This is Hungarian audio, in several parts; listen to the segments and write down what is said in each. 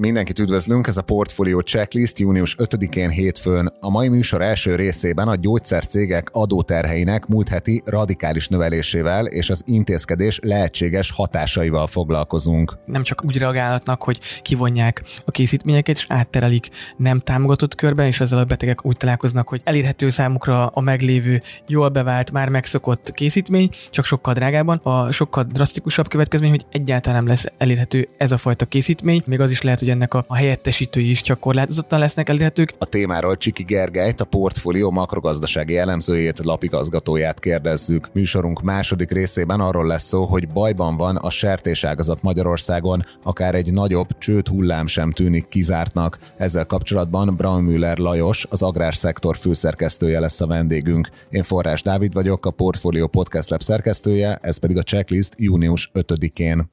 Mindenkit üdvözlünk, ez a Portfolio Checklist június 5-én hétfőn. A mai műsor első részében a gyógyszercégek adóterheinek múlt heti radikális növelésével és az intézkedés lehetséges hatásaival foglalkozunk. Nem csak úgy reagálhatnak, hogy kivonják a készítményeket és átterelik nem támogatott körbe, és ezzel a betegek úgy találkoznak, hogy elérhető számukra a meglévő, jól bevált, már megszokott készítmény, csak sokkal drágában. A sokkal drasztikusabb következmény, hogy egyáltalán nem lesz elérhető ez a fajta készítmény, még az is lehet, hogy hogy ennek a, a helyettesítői is csak korlátozottan lesznek elérhetők. A témáról Csiki Gergelyt, a portfólió makrogazdasági elemzőjét, lapigazgatóját kérdezzük. Műsorunk második részében arról lesz szó, hogy bajban van a sertéságazat Magyarországon, akár egy nagyobb csőt hullám sem tűnik kizártnak. Ezzel kapcsolatban Braunmüller Lajos, az agrárszektor főszerkesztője lesz a vendégünk. Én Forrás Dávid vagyok, a Portfolio Podcast Lab szerkesztője, ez pedig a checklist június 5-én.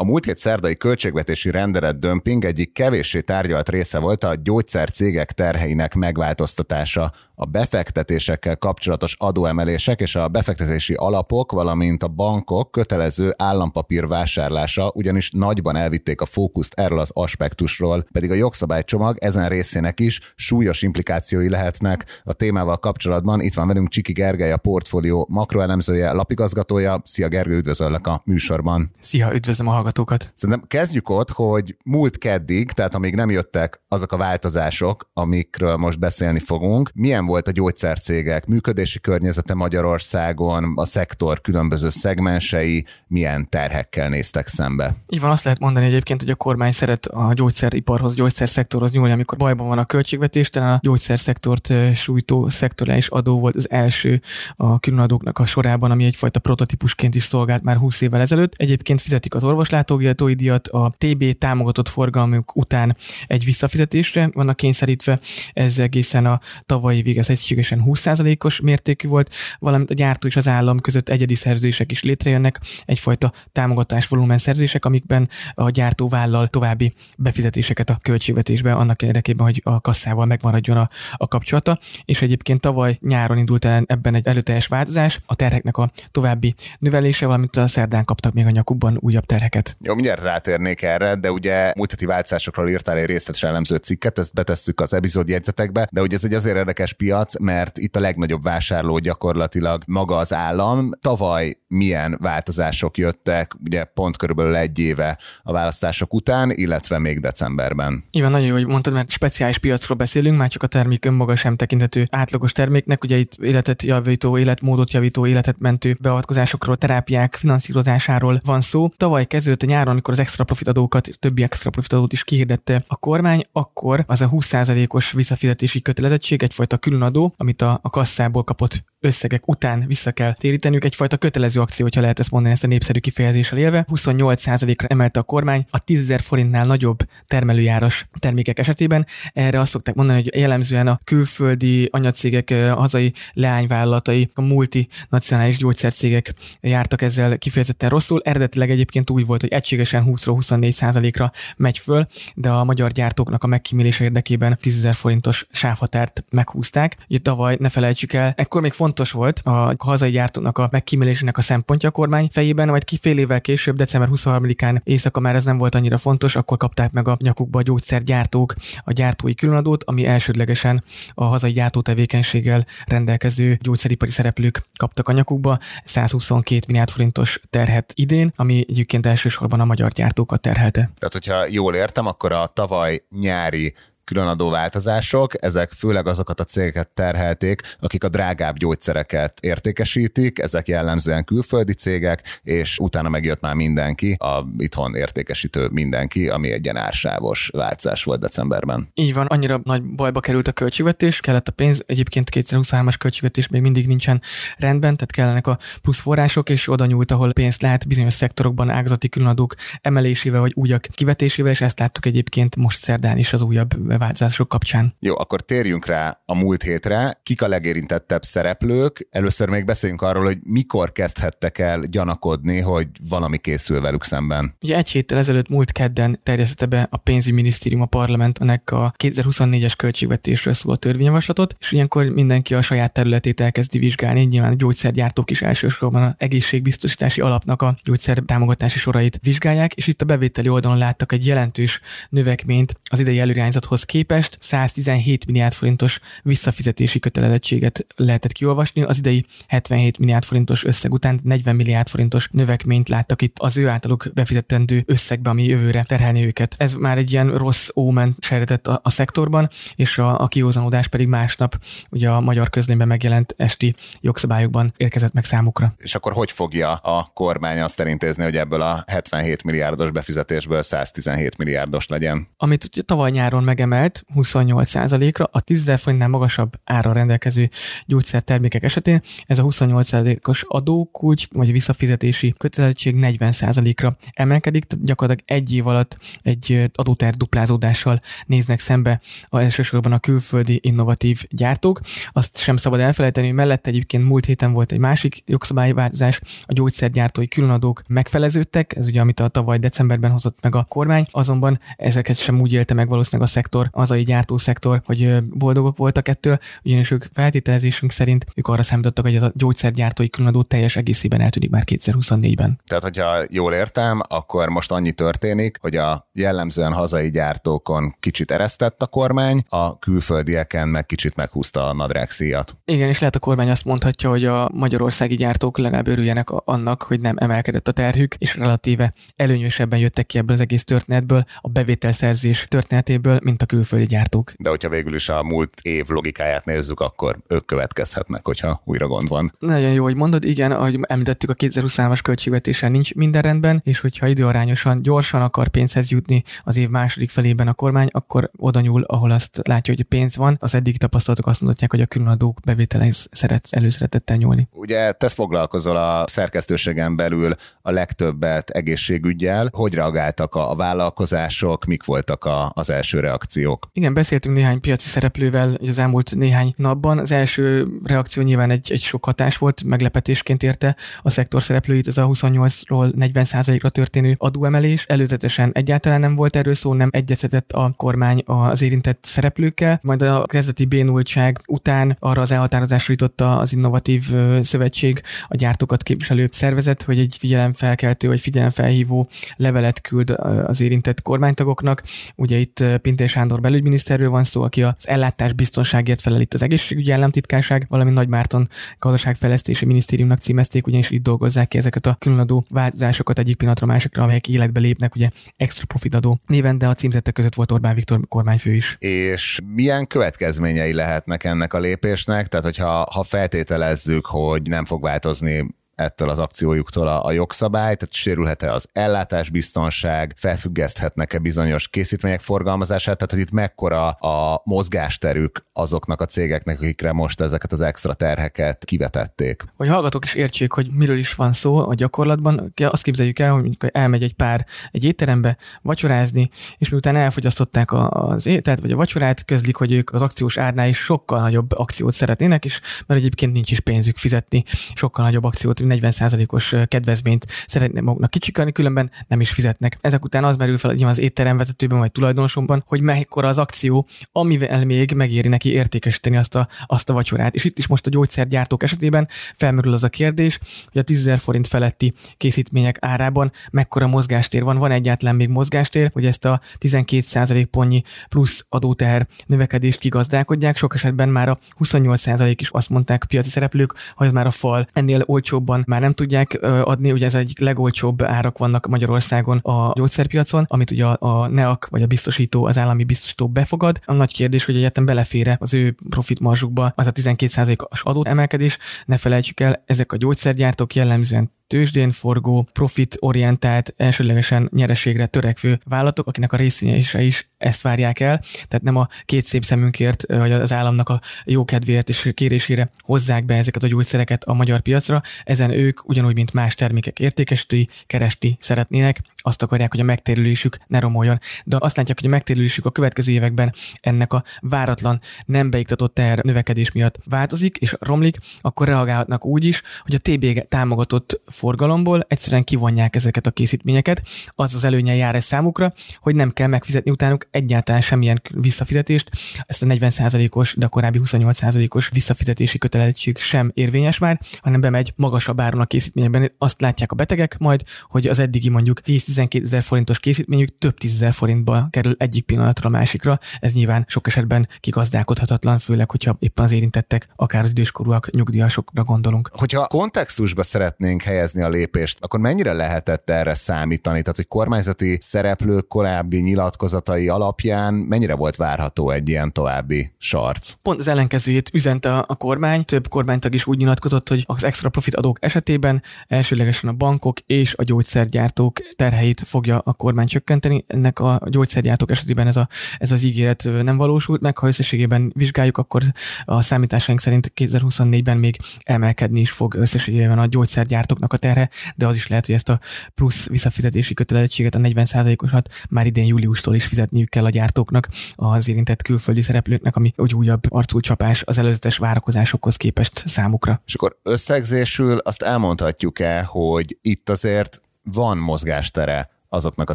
A múlt hét szerdai költségvetési rendelet dömping egyik kevéssé tárgyalt része volt a gyógyszercégek terheinek megváltoztatása a befektetésekkel kapcsolatos adóemelések és a befektetési alapok, valamint a bankok kötelező állampapír vásárlása ugyanis nagyban elvitték a fókuszt erről az aspektusról, pedig a jogszabálycsomag ezen részének is súlyos implikációi lehetnek. A témával kapcsolatban itt van velünk Csiki Gergely, a portfólió makroelemzője, lapigazgatója. Szia Gergő, üdvözöllek a műsorban. Szia, üdvözlöm a hallgatókat. Szerintem kezdjük ott, hogy múlt keddig, tehát amíg nem jöttek azok a változások, amikről most beszélni fogunk, milyen volt a gyógyszercégek működési környezete Magyarországon, a szektor különböző szegmensei milyen terhekkel néztek szembe. Így van, azt lehet mondani egyébként, hogy a kormány szeret a gyógyszeriparhoz, gyógyszerszektorhoz nyúlni, amikor bajban van a költségvetés, talán a gyógyszerszektort sújtó szektorális adó volt az első a különadóknak a sorában, ami egyfajta prototípusként is szolgált már 20 évvel ezelőtt. Egyébként fizetik az orvoslátógatói díjat, a TB támogatott forgalmuk után egy visszafizetésre vannak kényszerítve, ez egészen a tavalyi évig ez egységesen 20%-os mértékű volt, valamint a gyártó és az állam között egyedi szerződések is létrejönnek, egyfajta támogatás volumen szerződések, amikben a gyártó vállal további befizetéseket a költségvetésbe annak érdekében, hogy a kasszával megmaradjon a, a kapcsolata, és egyébként tavaly nyáron indult el ebben egy előteljes változás, a terheknek a további növelése, valamint a szerdán kaptak még a nyakukban újabb terheket. Jó, mindjárt rátérnék erre, de ugye múlt heti változásokról írtál egy részletes elemző cikket, ezt betesszük az epizódjegyzetekbe, de ugye ez egy azért érdekes piac, mert itt a legnagyobb vásárló gyakorlatilag maga az állam. Tavaly milyen változások jöttek, ugye pont körülbelül egy éve a választások után, illetve még decemberben. Igen, nagyon jó, hogy mondtad, mert speciális piacról beszélünk, már csak a termék önmaga sem tekintető átlagos terméknek, ugye itt életet javító, életmódot javító, életet mentő beavatkozásokról, terápiák finanszírozásáról van szó. Tavaly kezdődött a nyáron, amikor az extra profit adókat, többi extra profit adót is kihirdette a kormány, akkor az a 20%-os visszafizetési kötelezettség egyfajta különadó, amit a, a kasszából kapott összegek után vissza kell téríteniük. Egyfajta kötelező akció, hogyha lehet ezt mondani, ezt a népszerű kifejezéssel élve. 28%-ra emelte a kormány a 10 forintnál nagyobb termelőjáras termékek esetében. Erre azt szokták mondani, hogy jellemzően a külföldi anyacégek, a hazai leányvállalatai, a multinacionális gyógyszercégek jártak ezzel kifejezetten rosszul. Eredetileg egyébként úgy volt, hogy egységesen 20-24 ra megy föl, de a magyar gyártóknak a megkímélése érdekében 10 forintos sávhatárt meghúzták. Ugye tavaly ne felejtsük el, ekkor még fontos volt a hazai gyártónak a megkímélésének a szempontja a kormány fejében, majd ki fél évvel később, december 23-án éjszaka már ez nem volt annyira fontos, akkor kapták meg a nyakukba a gyógyszergyártók a gyártói különadót, ami elsődlegesen a hazai gyártó tevékenységgel rendelkező gyógyszeripari szereplők kaptak a nyakukba 122 milliárd forintos terhet idén, ami egyébként elsősorban a magyar gyártókat terhelte. Tehát, hogyha jól értem, akkor a tavaly nyári különadó változások, ezek főleg azokat a cégeket terhelték, akik a drágább gyógyszereket értékesítik, ezek jellemzően külföldi cégek, és utána megjött már mindenki, a itthon értékesítő mindenki, ami egy ilyen ársávos változás volt decemberben. Így van, annyira nagy bajba került a költségvetés, kellett a pénz, egyébként 2023-as költségvetés még mindig nincsen rendben, tehát kellenek a plusz források, és oda nyújt, ahol pénzt lehet bizonyos szektorokban ágazati különadók emelésével vagy újak kivetésével, és ezt láttuk egyébként most szerdán is az újabb változások kapcsán. Jó, akkor térjünk rá a múlt hétre. Kik a legérintettebb szereplők? Először még beszéljünk arról, hogy mikor kezdhettek el gyanakodni, hogy valami készül velük szemben. Ugye egy héttel ezelőtt múlt kedden terjesztette be a pénzügyminisztérium a parlamentnek a 2024-es költségvetésről szóló törvényjavaslatot, és ilyenkor mindenki a saját területét elkezdi vizsgálni, nyilván a gyógyszergyártók is elsősorban az egészségbiztosítási alapnak a gyógyszer támogatási sorait vizsgálják, és itt a bevételi oldalon láttak egy jelentős növekményt az idei előirányzathoz képest, 117 milliárd forintos visszafizetési kötelezettséget lehetett kiolvasni, az idei 77 milliárd forintos összeg után 40 milliárd forintos növekményt láttak itt az ő általuk befizetendő összegbe, ami jövőre terhelni őket. Ez már egy ilyen rossz ómen sejtetett a, a szektorban, és a, a kiózanodás pedig másnap ugye a magyar közlényben megjelent esti jogszabályokban érkezett meg számukra. És akkor hogy fogja a kormány azt elintézni, hogy ebből a 77 milliárdos befizetésből 117 milliárdos legyen? Amit tavaly nyáron megemelt 28%-ra, a 10 forintnál magasabb ára rendelkező gyógyszertermékek esetén ez a 28%-os adókulcs, vagy visszafizetési kötelezettség 40%-ra emelkedik, gyakorlatilag egy év alatt egy adóter duplázódással néznek szembe a elsősorban a külföldi innovatív gyártók. Azt sem szabad elfelejteni, mellett egyébként múlt héten volt egy másik jogszabályváltozás, a gyógyszergyártói különadók megfeleződtek, ez ugye amit a tavaly decemberben hozott meg a kormány, azonban ezeket sem úgy élte meg valószínűleg a szektor, az a gyártószektor, hogy boldogok voltak ettől, ugyanis ők feltételezésünk szerint ők arra számítottak, hogy ez a gyógyszergyártói különadó teljes egészében eltűnik már 2024-ben. Tehát, hogyha jól értem, akkor most annyi történik, hogy a jellemzően hazai gyártókon kicsit eresztett a kormány, a külföldieken meg kicsit meghúzta a nadrág szíjat. Igen, és lehet a kormány azt mondhatja, hogy a magyarországi gyártók legalább örüljenek annak, hogy nem emelkedett a terhük, és relatíve előnyösebben jöttek ki ebből az egész történetből, a bevételszerzés történetéből, mint a külföldi gyártók. De hogyha végül is a múlt év logikáját nézzük, akkor ők következhetnek, hogyha újra gond van. Nagyon jó, hogy mondod, igen, ahogy említettük, a 2023-as költségvetésen nincs minden rendben, és hogyha időarányosan gyorsan akar pénzhez jutni az év második felében a kormány, akkor oda nyúl, ahol azt látja, hogy pénz van. Az eddig tapasztalatok azt mutatják, hogy a különadók bevétele szeret előszeretettel nyúlni. Ugye te foglalkozol a szerkesztőségen belül a legtöbbet egészségügyel. Hogy reagáltak a, a vállalkozások, mik voltak a, az első reakciók? Igen, beszéltünk néhány piaci szereplővel az elmúlt néhány napban. Az első reakció nyilván egy, egy sok hatás volt, meglepetésként érte a szektor szereplőit, ez a 28-ról 40%-ra történő adóemelés. Előzetesen egyáltalán nem volt erről szó, nem egyeztetett a kormány az érintett szereplőkkel, majd a kezdeti bénultság után arra az elhatározásra jutotta az innovatív szövetség, a gyártókat képviselő szervezet, hogy egy figyelemfelkeltő vagy figyelemfelhívó levelet küld az érintett kormánytagoknak. Ugye itt Pintér belügyminiszterről van szó, aki az ellátás biztonságért felel itt az egészségügyi államtitkárság, valamint Nagy Márton gazdaságfejlesztési minisztériumnak címezték, ugyanis itt dolgozzák ki ezeket a különadó változásokat egyik pillanatra másikra, amelyek életbe lépnek, ugye extra profitadó néven, de a címzettek között volt Orbán Viktor kormányfő is. És milyen következményei lehetnek ennek a lépésnek? Tehát, hogyha ha feltételezzük, hogy nem fog változni ettől az akciójuktól a, a jogszabály, tehát sérülhet-e az ellátásbiztonság, felfüggeszthetnek-e bizonyos készítmények forgalmazását, tehát hogy itt mekkora a mozgásterük azoknak a cégeknek, akikre most ezeket az extra terheket kivetették. Hogy hallgatók is értsék, hogy miről is van szó a gyakorlatban, azt képzeljük el, hogy elmegy egy pár egy étterembe vacsorázni, és miután elfogyasztották az ételt vagy a vacsorát, közlik, hogy ők az akciós árnál is sokkal nagyobb akciót szeretnének, és mert egyébként nincs is pénzük fizetni sokkal nagyobb akciót, 40%-os kedvezményt szeretnék maguknak kicsikarni, különben nem is fizetnek. Ezek után az merül fel az étterem vezetőben vagy tulajdonosomban, hogy mekkora az akció, amivel még megéri neki értékesíteni azt a, azt a vacsorát. És itt is most a gyógyszergyártók esetében felmerül az a kérdés, hogy a 10 forint feletti készítmények árában mekkora mozgástér van, van egyáltalán még mozgástér, hogy ezt a 12% pontnyi plusz adóteher növekedést kigazdálkodják. Sok esetben már a 28% is azt mondták piaci szereplők, hogy ez már a fal. Ennél olcsóbban Európában már nem tudják adni, ugye ez egyik legolcsóbb árak vannak Magyarországon a gyógyszerpiacon, amit ugye a, NEAK vagy a biztosító, az állami biztosító befogad. A nagy kérdés, hogy egyetem belefére az ő profit marzsukba az a 12%-os adót emelkedés. Ne felejtsük el, ezek a gyógyszergyártók jellemzően tőzsdén forgó, profitorientált, elsőlegesen nyereségre törekvő vállalatok, akinek a részvényese is ezt várják el, tehát nem a két szép szemünkért, vagy az államnak a jó kedvéért és kérésére hozzák be ezeket a gyógyszereket a magyar piacra, ezen ők ugyanúgy, mint más termékek értékesítői, keresni szeretnének, azt akarják, hogy a megtérülésük ne romoljon. De azt látják, hogy a megtérülésük a következő években ennek a váratlan, nem beiktatott teher növekedés miatt változik és romlik, akkor reagálhatnak úgy is, hogy a TB támogatott forgalomból egyszerűen kivonják ezeket a készítményeket. Az az előnye jár ez számukra, hogy nem kell megfizetni utánuk egyáltalán semmilyen visszafizetést. Ezt a 40%-os, de a korábbi 28%-os visszafizetési kötelezettség sem érvényes már, hanem bemegy magasabb áron a készítményekben. Azt látják a betegek majd, hogy az eddigi mondjuk 10-12 ezer forintos készítményük több tízezer forintba kerül egyik pillanatra a másikra. Ez nyilván sok esetben kigazdálkodhatatlan, főleg, hogyha éppen az érintettek, akár az időskorúak, nyugdíjasokra gondolunk. Hogyha kontextusba szeretnénk helyezni a lépést, akkor mennyire lehetett erre számítani? Tehát, hogy kormányzati szereplők korábbi nyilatkozatai alapján mennyire volt várható egy ilyen további sarc? Pont az ellenkezőjét üzente a kormány. Több kormánytag is úgy nyilatkozott, hogy az extra profit adók esetében elsőlegesen a bankok és a gyógyszergyártók terheit fogja a kormány csökkenteni. Ennek a gyógyszergyártók esetében ez, a, ez az ígéret nem valósult meg. Ha összességében vizsgáljuk, akkor a számításaink szerint 2024-ben még emelkedni is fog összességében a gyógyszergyártóknak a terhe, de az is lehet, hogy ezt a plusz visszafizetési kötelezettséget, a 40%-osat már idén júliustól is fizetniük kell a gyártóknak, az érintett külföldi szereplőknek, ami úgy újabb arcúcsapás az előzetes várakozásokhoz képest számukra. És akkor összegzésül azt elmondhatjuk-e, hogy itt azért van mozgástere azoknak a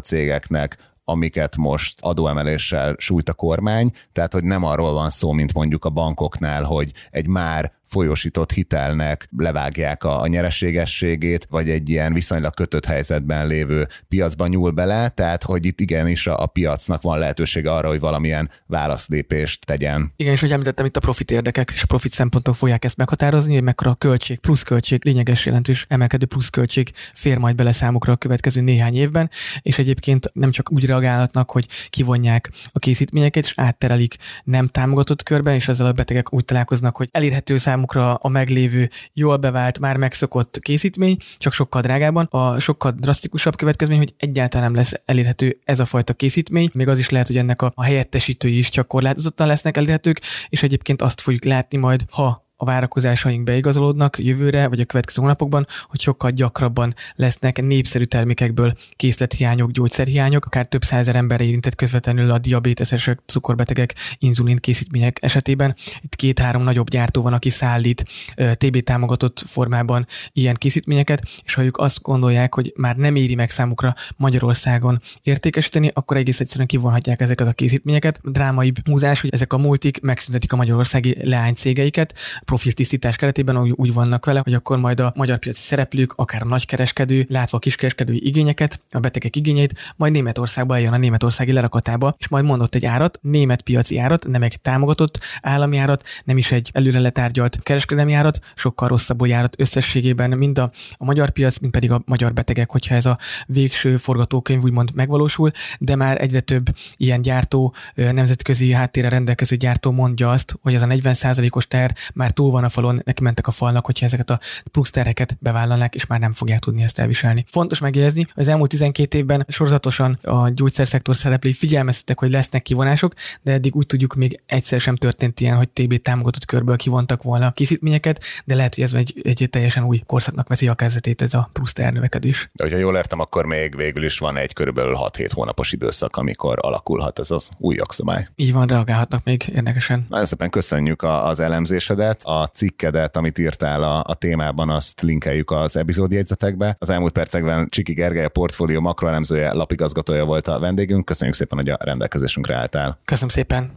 cégeknek, amiket most adóemeléssel sújt a kormány, tehát hogy nem arról van szó, mint mondjuk a bankoknál, hogy egy már folyosított hitelnek levágják a, a nyereségességét, vagy egy ilyen viszonylag kötött helyzetben lévő piacban nyúl bele, tehát hogy itt igenis a, a piacnak van lehetősége arra, hogy valamilyen válaszlépést tegyen. Igen, és hogy említettem, itt a profit érdekek és a profit szempontok fogják ezt meghatározni, hogy mekkora költség, plusz költség, lényeges jelentős emelkedő plusz költség fér majd bele számukra a következő néhány évben, és egyébként nem csak úgy reagálhatnak, hogy kivonják a készítményeket, és átterelik nem támogatott körbe, és ezzel a betegek úgy találkoznak, hogy elérhető szám számukra a meglévő, jól bevált, már megszokott készítmény, csak sokkal drágában. A sokkal drasztikusabb következmény, hogy egyáltalán nem lesz elérhető ez a fajta készítmény, még az is lehet, hogy ennek a, a helyettesítői is csak korlátozottan lesznek elérhetők, és egyébként azt fogjuk látni majd, ha a várakozásaink beigazolódnak jövőre, vagy a következő hónapokban, hogy sokkal gyakrabban lesznek népszerű termékekből készlethiányok, gyógyszerhiányok, akár több százer ember érintett közvetlenül a diabétesek, cukorbetegek, inzulin készítmények esetében. Itt két-három nagyobb gyártó van, aki szállít TB támogatott formában ilyen készítményeket, és ha ők azt gondolják, hogy már nem éri meg számukra Magyarországon értékesíteni, akkor egész egyszerűen kivonhatják ezeket a készítményeket. Drámai húzás, hogy ezek a multik megszüntetik a magyarországi leánycégeiket, profiltisztítás keretében úgy, úgy vannak vele, hogy akkor majd a magyar piaci szereplők, akár a nagykereskedő, látva a kiskereskedői igényeket, a betegek igényeit, majd Németországba eljön a németországi lerakatába, és majd mondott egy árat, német piaci árat, nem egy támogatott állami árat, nem is egy előre letárgyalt kereskedelmi árat, sokkal rosszabb járat összességében mind a, a magyar piac, mind pedig a magyar betegek, hogyha ez a végső forgatókönyv úgymond megvalósul, de már egyre több ilyen gyártó, nemzetközi háttérre rendelkező gyártó mondja azt, hogy ez a 40%-os ter már túl van a falon, neki mentek a falnak, hogyha ezeket a plusz terheket bevállalnák, és már nem fogják tudni ezt elviselni. Fontos megjegyezni, hogy az elmúlt 12 évben sorozatosan a gyógyszerszektor szereplői figyelmeztettek, hogy lesznek kivonások, de eddig úgy tudjuk, még egyszer sem történt ilyen, hogy TB támogatott körből kivontak volna a készítményeket, de lehet, hogy ez egy, egy teljesen új korszaknak veszi a kezdetét ez a plusz növekedés. De hogyha jól értem, akkor még végül is van egy körülbelül 6-7 hónapos időszak, amikor alakulhat ez az új jogszabály. Így van, reagálhatnak még érdekesen. Nagyon szépen köszönjük az elemzésedet a cikkedet, amit írtál a, a témában, azt linkeljük az epizódjegyzetekbe. Az elmúlt percekben Csiki Gergely, a portfólió makroelemzője, lapigazgatója volt a vendégünk. Köszönjük szépen, hogy a rendelkezésünkre álltál. Köszönöm szépen.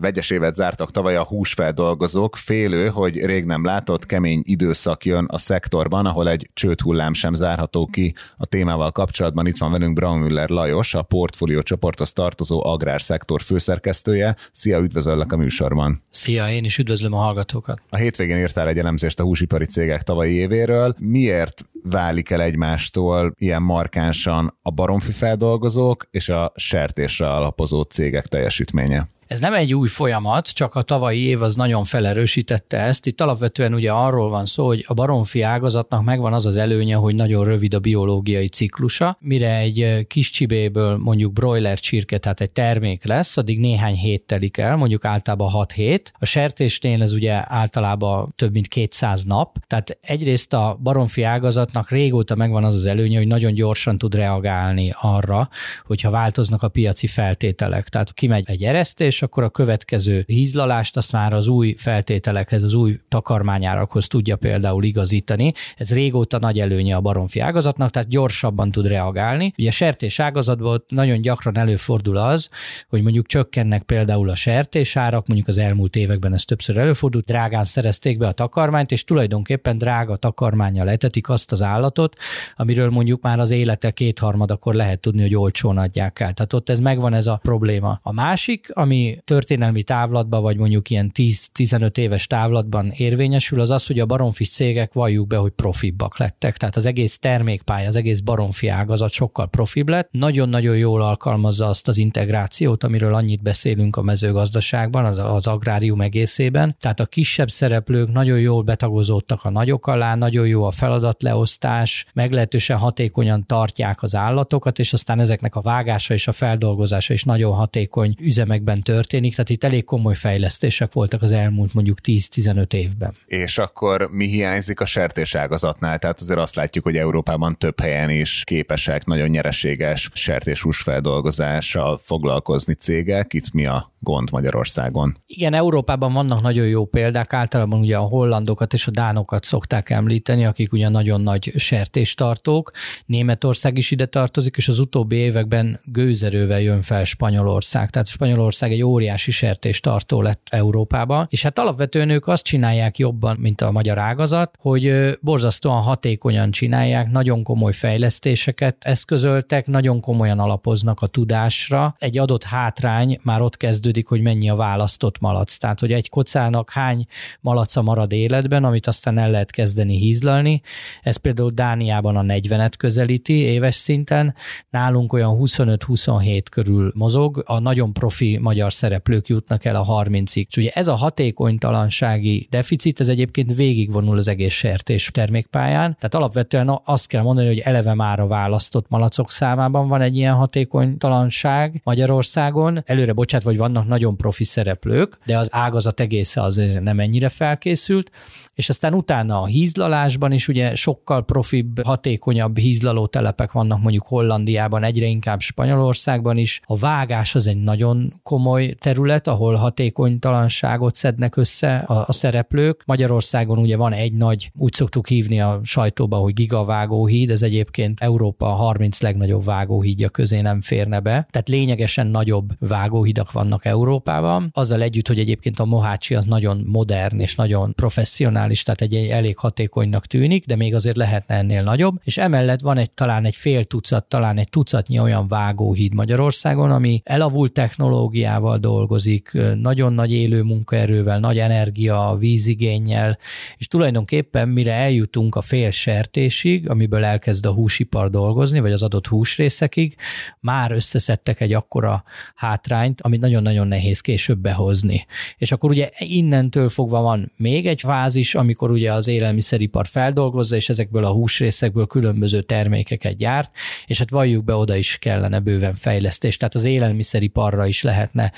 Vegyes évet zártak tavaly a húsfeldolgozók, félő, hogy rég nem látott kemény időszak jön a szektorban, ahol egy csőd sem zárható ki. A témával kapcsolatban itt van velünk Braunmüller Lajos, a portfólió csoporthoz tartozó agrárszektor főszerkesztője. Szia, üdvözöllek a műsorban. Szia, én is üdvözlöm a hallgatókat. A hétvégén írtál egy elemzést a húsipari cégek tavalyi évéről. Miért válik el egymástól ilyen markánsan a baromfi feldolgozók és a sertésre alapozó cégek teljesítménye? Ez nem egy új folyamat, csak a tavalyi év az nagyon felerősítette ezt. Itt alapvetően ugye arról van szó, hogy a baromfi ágazatnak megvan az az előnye, hogy nagyon rövid a biológiai ciklusa. Mire egy kis csibéből mondjuk broiler csirke, tehát egy termék lesz, addig néhány hét telik el, mondjuk általában 6 hét. A sertésnél ez ugye általában több mint 200 nap. Tehát egyrészt a baromfi ágazatnak régóta megvan az az előnye, hogy nagyon gyorsan tud reagálni arra, hogyha változnak a piaci feltételek. Tehát kimegy egy eresztés, akkor a következő hízlalást azt már az új feltételekhez, az új takarmányárakhoz tudja például igazítani. Ez régóta nagy előnye a baromfi ágazatnak, tehát gyorsabban tud reagálni. Ugye a sertés ágazatban nagyon gyakran előfordul az, hogy mondjuk csökkennek például a sertésárak, mondjuk az elmúlt években ez többször előfordult, drágán szerezték be a takarmányt, és tulajdonképpen drága takarmánya letetik azt az állatot, amiről mondjuk már az élete kétharmadakor lehet tudni, hogy olcsón adják el. Tehát ott ez megvan ez a probléma. A másik, ami történelmi távlatban, vagy mondjuk ilyen 10-15 éves távlatban érvényesül, az az, hogy a baromfis cégek valljuk be, hogy profibbak lettek. Tehát az egész termékpálya, az egész baromfi ágazat sokkal profibb lett. Nagyon-nagyon jól alkalmazza azt az integrációt, amiről annyit beszélünk a mezőgazdaságban, az, az agrárium egészében. Tehát a kisebb szereplők nagyon jól betagozódtak a nagyok alá, nagyon jó a feladatleosztás, meglehetősen hatékonyan tartják az állatokat, és aztán ezeknek a vágása és a feldolgozása is nagyon hatékony üzemekben történik, tehát itt elég komoly fejlesztések voltak az elmúlt mondjuk 10-15 évben. És akkor mi hiányzik a sertéságazatnál? Tehát azért azt látjuk, hogy Európában több helyen is képesek nagyon nyereséges sertéshús feldolgozással foglalkozni cégek. Itt mi a gond Magyarországon? Igen, Európában vannak nagyon jó példák, általában ugye a hollandokat és a dánokat szokták említeni, akik ugye nagyon nagy sertéstartók. Németország is ide tartozik, és az utóbbi években gőzerővel jön fel Spanyolország. Tehát Spanyolország egy óriási sertéstartó lett Európában, és hát alapvetően ők azt csinálják jobban, mint a magyar ágazat, hogy borzasztóan hatékonyan csinálják, nagyon komoly fejlesztéseket eszközöltek, nagyon komolyan alapoznak a tudásra. Egy adott hátrány már ott kezdődik, hogy mennyi a választott malac. Tehát, hogy egy kocának hány malaca marad életben, amit aztán el lehet kezdeni hízlalni. Ez például Dániában a 40-et közelíti éves szinten, nálunk olyan 25-27 körül mozog, a nagyon profi magyar szereplők jutnak el a 30-ig. És ugye ez a hatékonytalansági deficit, ez egyébként végigvonul az egész sertés termékpályán. Tehát alapvetően azt kell mondani, hogy eleve már a választott malacok számában van egy ilyen hatékonytalanság Magyarországon. Előre bocsát, vagy vannak nagyon profi szereplők, de az ágazat egésze azért nem ennyire felkészült, és aztán utána a hízlalásban is ugye sokkal profibb, hatékonyabb hízlaló telepek vannak mondjuk Hollandiában, egyre inkább Spanyolországban is. A vágás az egy nagyon komoly terület, ahol hatékonytalanságot szednek össze a, a szereplők. Magyarországon ugye van egy nagy, úgy szoktuk hívni a sajtóban, hogy gigavágóhíd, ez egyébként Európa 30 legnagyobb vágóhídja közé nem férne be. Tehát lényegesen nagyobb vágóhidak vannak Európában. Azzal együtt, hogy egyébként a Mohácsi az nagyon modern és nagyon professzionális, tehát egy, egy elég hatékonynak tűnik, de még azért lehetne ennél nagyobb. És emellett van egy talán egy fél tucat, talán egy tucatnyi olyan vágóhíd Magyarországon, ami elavult technológiával dolgozik, nagyon nagy élő munkaerővel, nagy energia, vízigényel, és tulajdonképpen mire eljutunk a fél sertésig, amiből elkezd a húsipar dolgozni, vagy az adott húsrészekig, már összeszedtek egy akkora hátrányt, amit nagyon-nagyon nehéz később behozni. És akkor ugye innentől fogva van még egy fázis, amikor ugye az élelmiszeripar feldolgozza, és ezekből a húsrészekből különböző termékeket gyárt, és hát valljuk be, oda is kellene bőven fejlesztés. Tehát az élelmiszeriparra is lehetne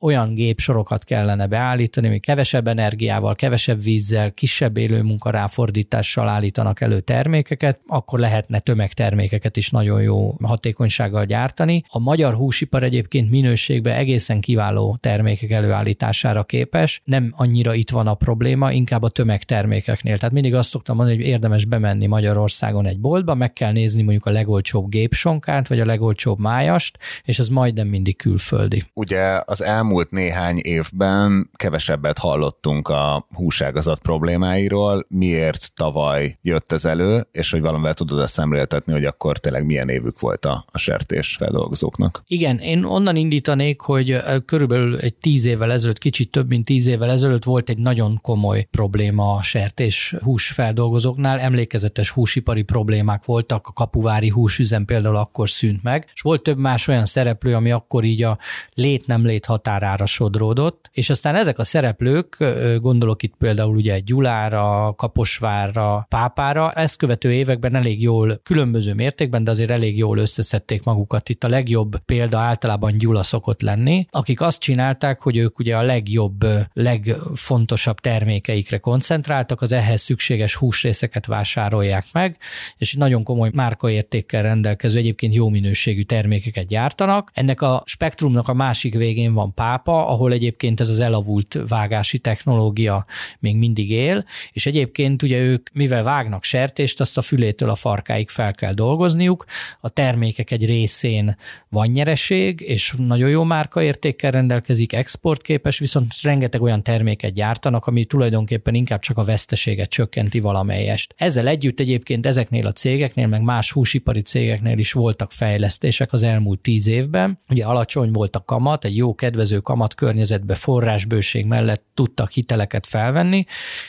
olyan gépsorokat kellene beállítani, ami kevesebb energiával, kevesebb vízzel, kisebb élőmunka ráfordítással állítanak elő termékeket, akkor lehetne tömegtermékeket is nagyon jó hatékonysággal gyártani. A magyar húsipar egyébként minőségben egészen kiváló termékek előállítására képes. Nem annyira itt van a probléma, inkább a tömegtermékeknél. Tehát mindig azt szoktam mondani, hogy érdemes bemenni Magyarországon egy boltba, meg kell nézni mondjuk a legolcsóbb gépsonkát, vagy a legolcsóbb májast, és az majdnem mindig külföldi. Ugye az elmúlt néhány évben kevesebbet hallottunk a húságazat problémáiról, miért tavaly jött ez elő, és hogy valamivel tudod ezt szemléltetni, hogy akkor tényleg milyen évük volt a, a sertés feldolgozóknak. Igen, én onnan indítanék, hogy körülbelül egy tíz évvel ezelőtt, kicsit több, mint tíz évvel ezelőtt volt egy nagyon komoly probléma a sertés hús feldolgozóknál. Emlékezetes húsipari problémák voltak, a kapuvári húsüzem például akkor szűnt meg, és volt több más olyan szereplő, ami akkor így a lét nem lét jelenlét határára sodródott, és aztán ezek a szereplők, gondolok itt például ugye Gyulára, Kaposvárra, Pápára, ezt követő években elég jól, különböző mértékben, de azért elég jól összeszedték magukat. Itt a legjobb példa általában Gyula szokott lenni, akik azt csinálták, hogy ők ugye a legjobb, legfontosabb termékeikre koncentráltak, az ehhez szükséges húsrészeket vásárolják meg, és nagyon komoly márkaértékkel rendelkező, egyébként jó minőségű termékeket gyártanak. Ennek a spektrumnak a másik végén van Pápa, ahol egyébként ez az elavult vágási technológia még mindig él, és egyébként ugye ők, mivel vágnak sertést, azt a fülétől a farkáig fel kell dolgozniuk, a termékek egy részén van nyereség, és nagyon jó márkaértékkel rendelkezik, exportképes, viszont rengeteg olyan terméket gyártanak, ami tulajdonképpen inkább csak a veszteséget csökkenti valamelyest. Ezzel együtt egyébként ezeknél a cégeknél, meg más húsipari cégeknél is voltak fejlesztések az elmúlt tíz évben. Ugye alacsony volt a kamat, egy jó kedvező kamat környezetbe forrásbőség mellett tudtak hiteleket felvenni,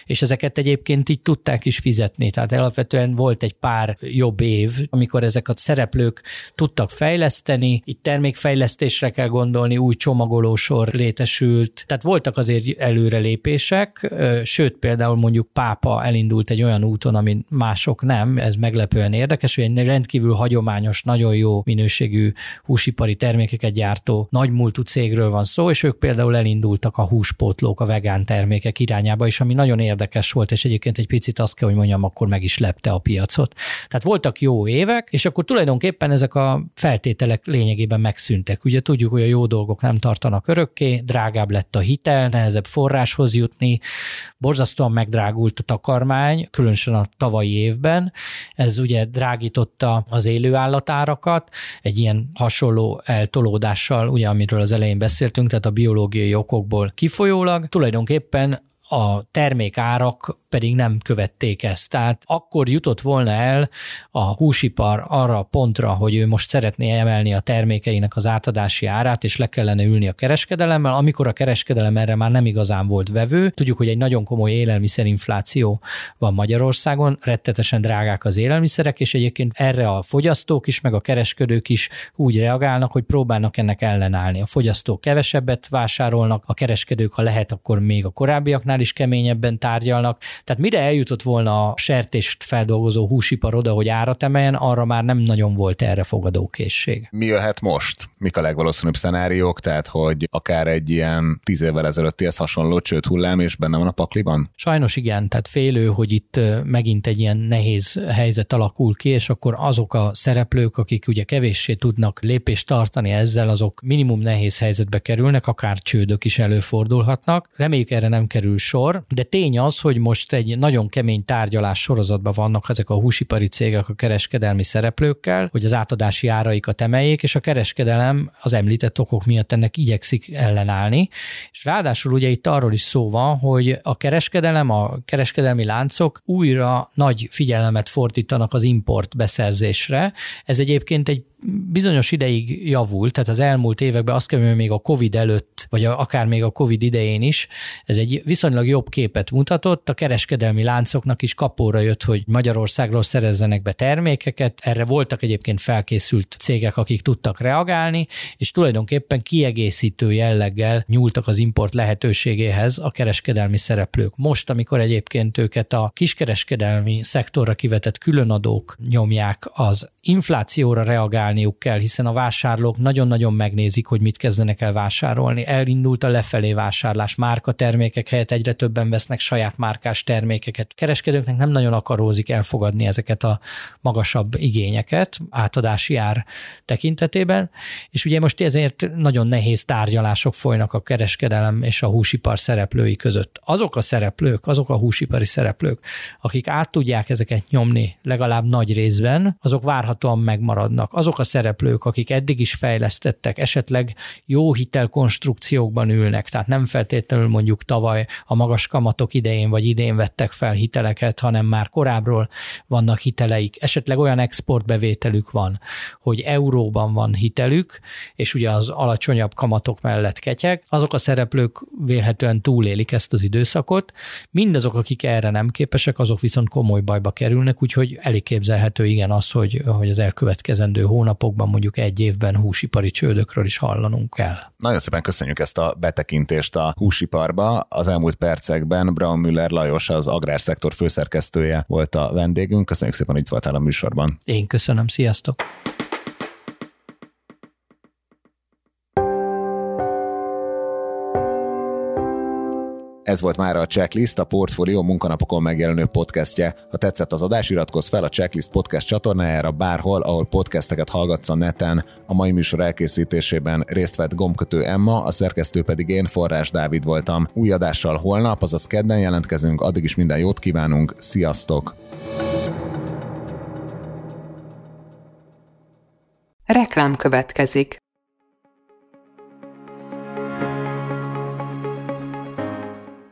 és ezeket egyébként így tudták is fizetni. Tehát alapvetően volt egy pár jobb év, amikor ezek a szereplők tudtak fejleszteni, itt termékfejlesztésre kell gondolni, új csomagolósor létesült, tehát voltak azért előrelépések, sőt például mondjuk Pápa elindult egy olyan úton, ami mások nem, ez meglepően érdekes, hogy egy rendkívül hagyományos, nagyon jó minőségű húsipari termékeket gyártó nagymúltú cégről van szó, és ők például elindultak a húspótlók, a vegán termékek irányába is, ami nagyon érdekes volt, és egyébként egy picit azt kell, hogy mondjam, akkor meg is lepte a piacot. Tehát voltak jó évek, és akkor tulajdonképpen ezek a feltételek lényegében megszűntek. Ugye tudjuk, hogy a jó dolgok nem tartanak örökké, drágább lett a hitel, nehezebb forráshoz jutni, borzasztóan megdrágult a takarmány, különösen a tavalyi évben. Ez ugye drágította az élő állatárakat, egy ilyen hasonló eltolódással, ugye amiről az elején beszéltünk, tehát a biológiai okokból kifolyólag, tulajdonképpen a termékárak pedig nem követték ezt. Tehát akkor jutott volna el a húsipar arra a pontra, hogy ő most szeretné emelni a termékeinek az átadási árát, és le kellene ülni a kereskedelemmel, amikor a kereskedelem erre már nem igazán volt vevő. Tudjuk, hogy egy nagyon komoly élelmiszerinfláció van Magyarországon, rettetesen drágák az élelmiszerek, és egyébként erre a fogyasztók is, meg a kereskedők is úgy reagálnak, hogy próbálnak ennek ellenállni. A fogyasztók kevesebbet vásárolnak, a kereskedők, ha lehet, akkor még a korábbiaknál is keményebben tárgyalnak, tehát mire eljutott volna a sertést feldolgozó húsipar oda, hogy árat emeljen, arra már nem nagyon volt erre fogadókészség. Mi jöhet most? Mik a legvalószínűbb szenáriók? Tehát, hogy akár egy ilyen tíz évvel ezelőttihez hasonló csőd hullám és benne van a pakliban? Sajnos igen, tehát félő, hogy itt megint egy ilyen nehéz helyzet alakul ki, és akkor azok a szereplők, akik ugye kevéssé tudnak lépést tartani ezzel, azok minimum nehéz helyzetbe kerülnek, akár csődök is előfordulhatnak. Reméljük erre nem kerül sor, de tény az, hogy most egy nagyon kemény tárgyalás sorozatban vannak ezek a húsipari cégek a kereskedelmi szereplőkkel, hogy az átadási áraikat emeljék, és a kereskedelem az említett okok miatt ennek igyekszik ellenállni. És ráadásul ugye itt arról is szó van, hogy a kereskedelem, a kereskedelmi láncok újra nagy figyelmet fordítanak az import beszerzésre. Ez egyébként egy bizonyos ideig javult, tehát az elmúlt években azt kell, hogy még a COVID előtt, vagy akár még a COVID idején is, ez egy viszonylag jobb képet mutatott. A kereskedelmi láncoknak is kapóra jött, hogy Magyarországról szerezzenek be termékeket. Erre voltak egyébként felkészült cégek, akik tudtak reagálni, és tulajdonképpen kiegészítő jelleggel nyúltak az import lehetőségéhez a kereskedelmi szereplők. Most, amikor egyébként őket a kiskereskedelmi szektorra kivetett különadók nyomják, az inflációra reagál reagálniuk kell, hiszen a vásárlók nagyon-nagyon megnézik, hogy mit kezdenek el vásárolni. Elindult a lefelé vásárlás, márka termékek helyett egyre többen vesznek saját márkás termékeket. Kereskedőknek nem nagyon akarózik elfogadni ezeket a magasabb igényeket átadási ár tekintetében, és ugye most ezért nagyon nehéz tárgyalások folynak a kereskedelem és a húsipar szereplői között. Azok a szereplők, azok a húsipari szereplők, akik át tudják ezeket nyomni legalább nagy részben, azok várhatóan megmaradnak. Azok azok a szereplők, akik eddig is fejlesztettek, esetleg jó hitelkonstrukciókban ülnek, tehát nem feltétlenül mondjuk tavaly a magas kamatok idején vagy idén vettek fel hiteleket, hanem már korábbról vannak hiteleik, esetleg olyan exportbevételük van, hogy euróban van hitelük, és ugye az alacsonyabb kamatok mellett ketyeg, azok a szereplők vélhetően túlélik ezt az időszakot, mindazok, akik erre nem képesek, azok viszont komoly bajba kerülnek, úgyhogy elég képzelhető igen az, hogy, hogy az elkövetkezendő hónap hónapokban, mondjuk egy évben húsipari csődökről is hallanunk kell. Nagyon szépen köszönjük ezt a betekintést a húsiparba. Az elmúlt percekben Braun Müller Lajos, az agrárszektor főszerkesztője volt a vendégünk. Köszönjük szépen, hogy itt voltál a műsorban. Én köszönöm, sziasztok! Ez volt már a Checklist, a Portfolio munkanapokon megjelenő podcastje. Ha tetszett az adás, iratkozz fel a Checklist podcast csatornájára bárhol, ahol podcasteket hallgatsz a neten. A mai műsor elkészítésében részt vett gombkötő Emma, a szerkesztő pedig én, Forrás Dávid voltam. Új adással holnap, azaz kedden jelentkezünk, addig is minden jót kívánunk, sziasztok! Reklám következik.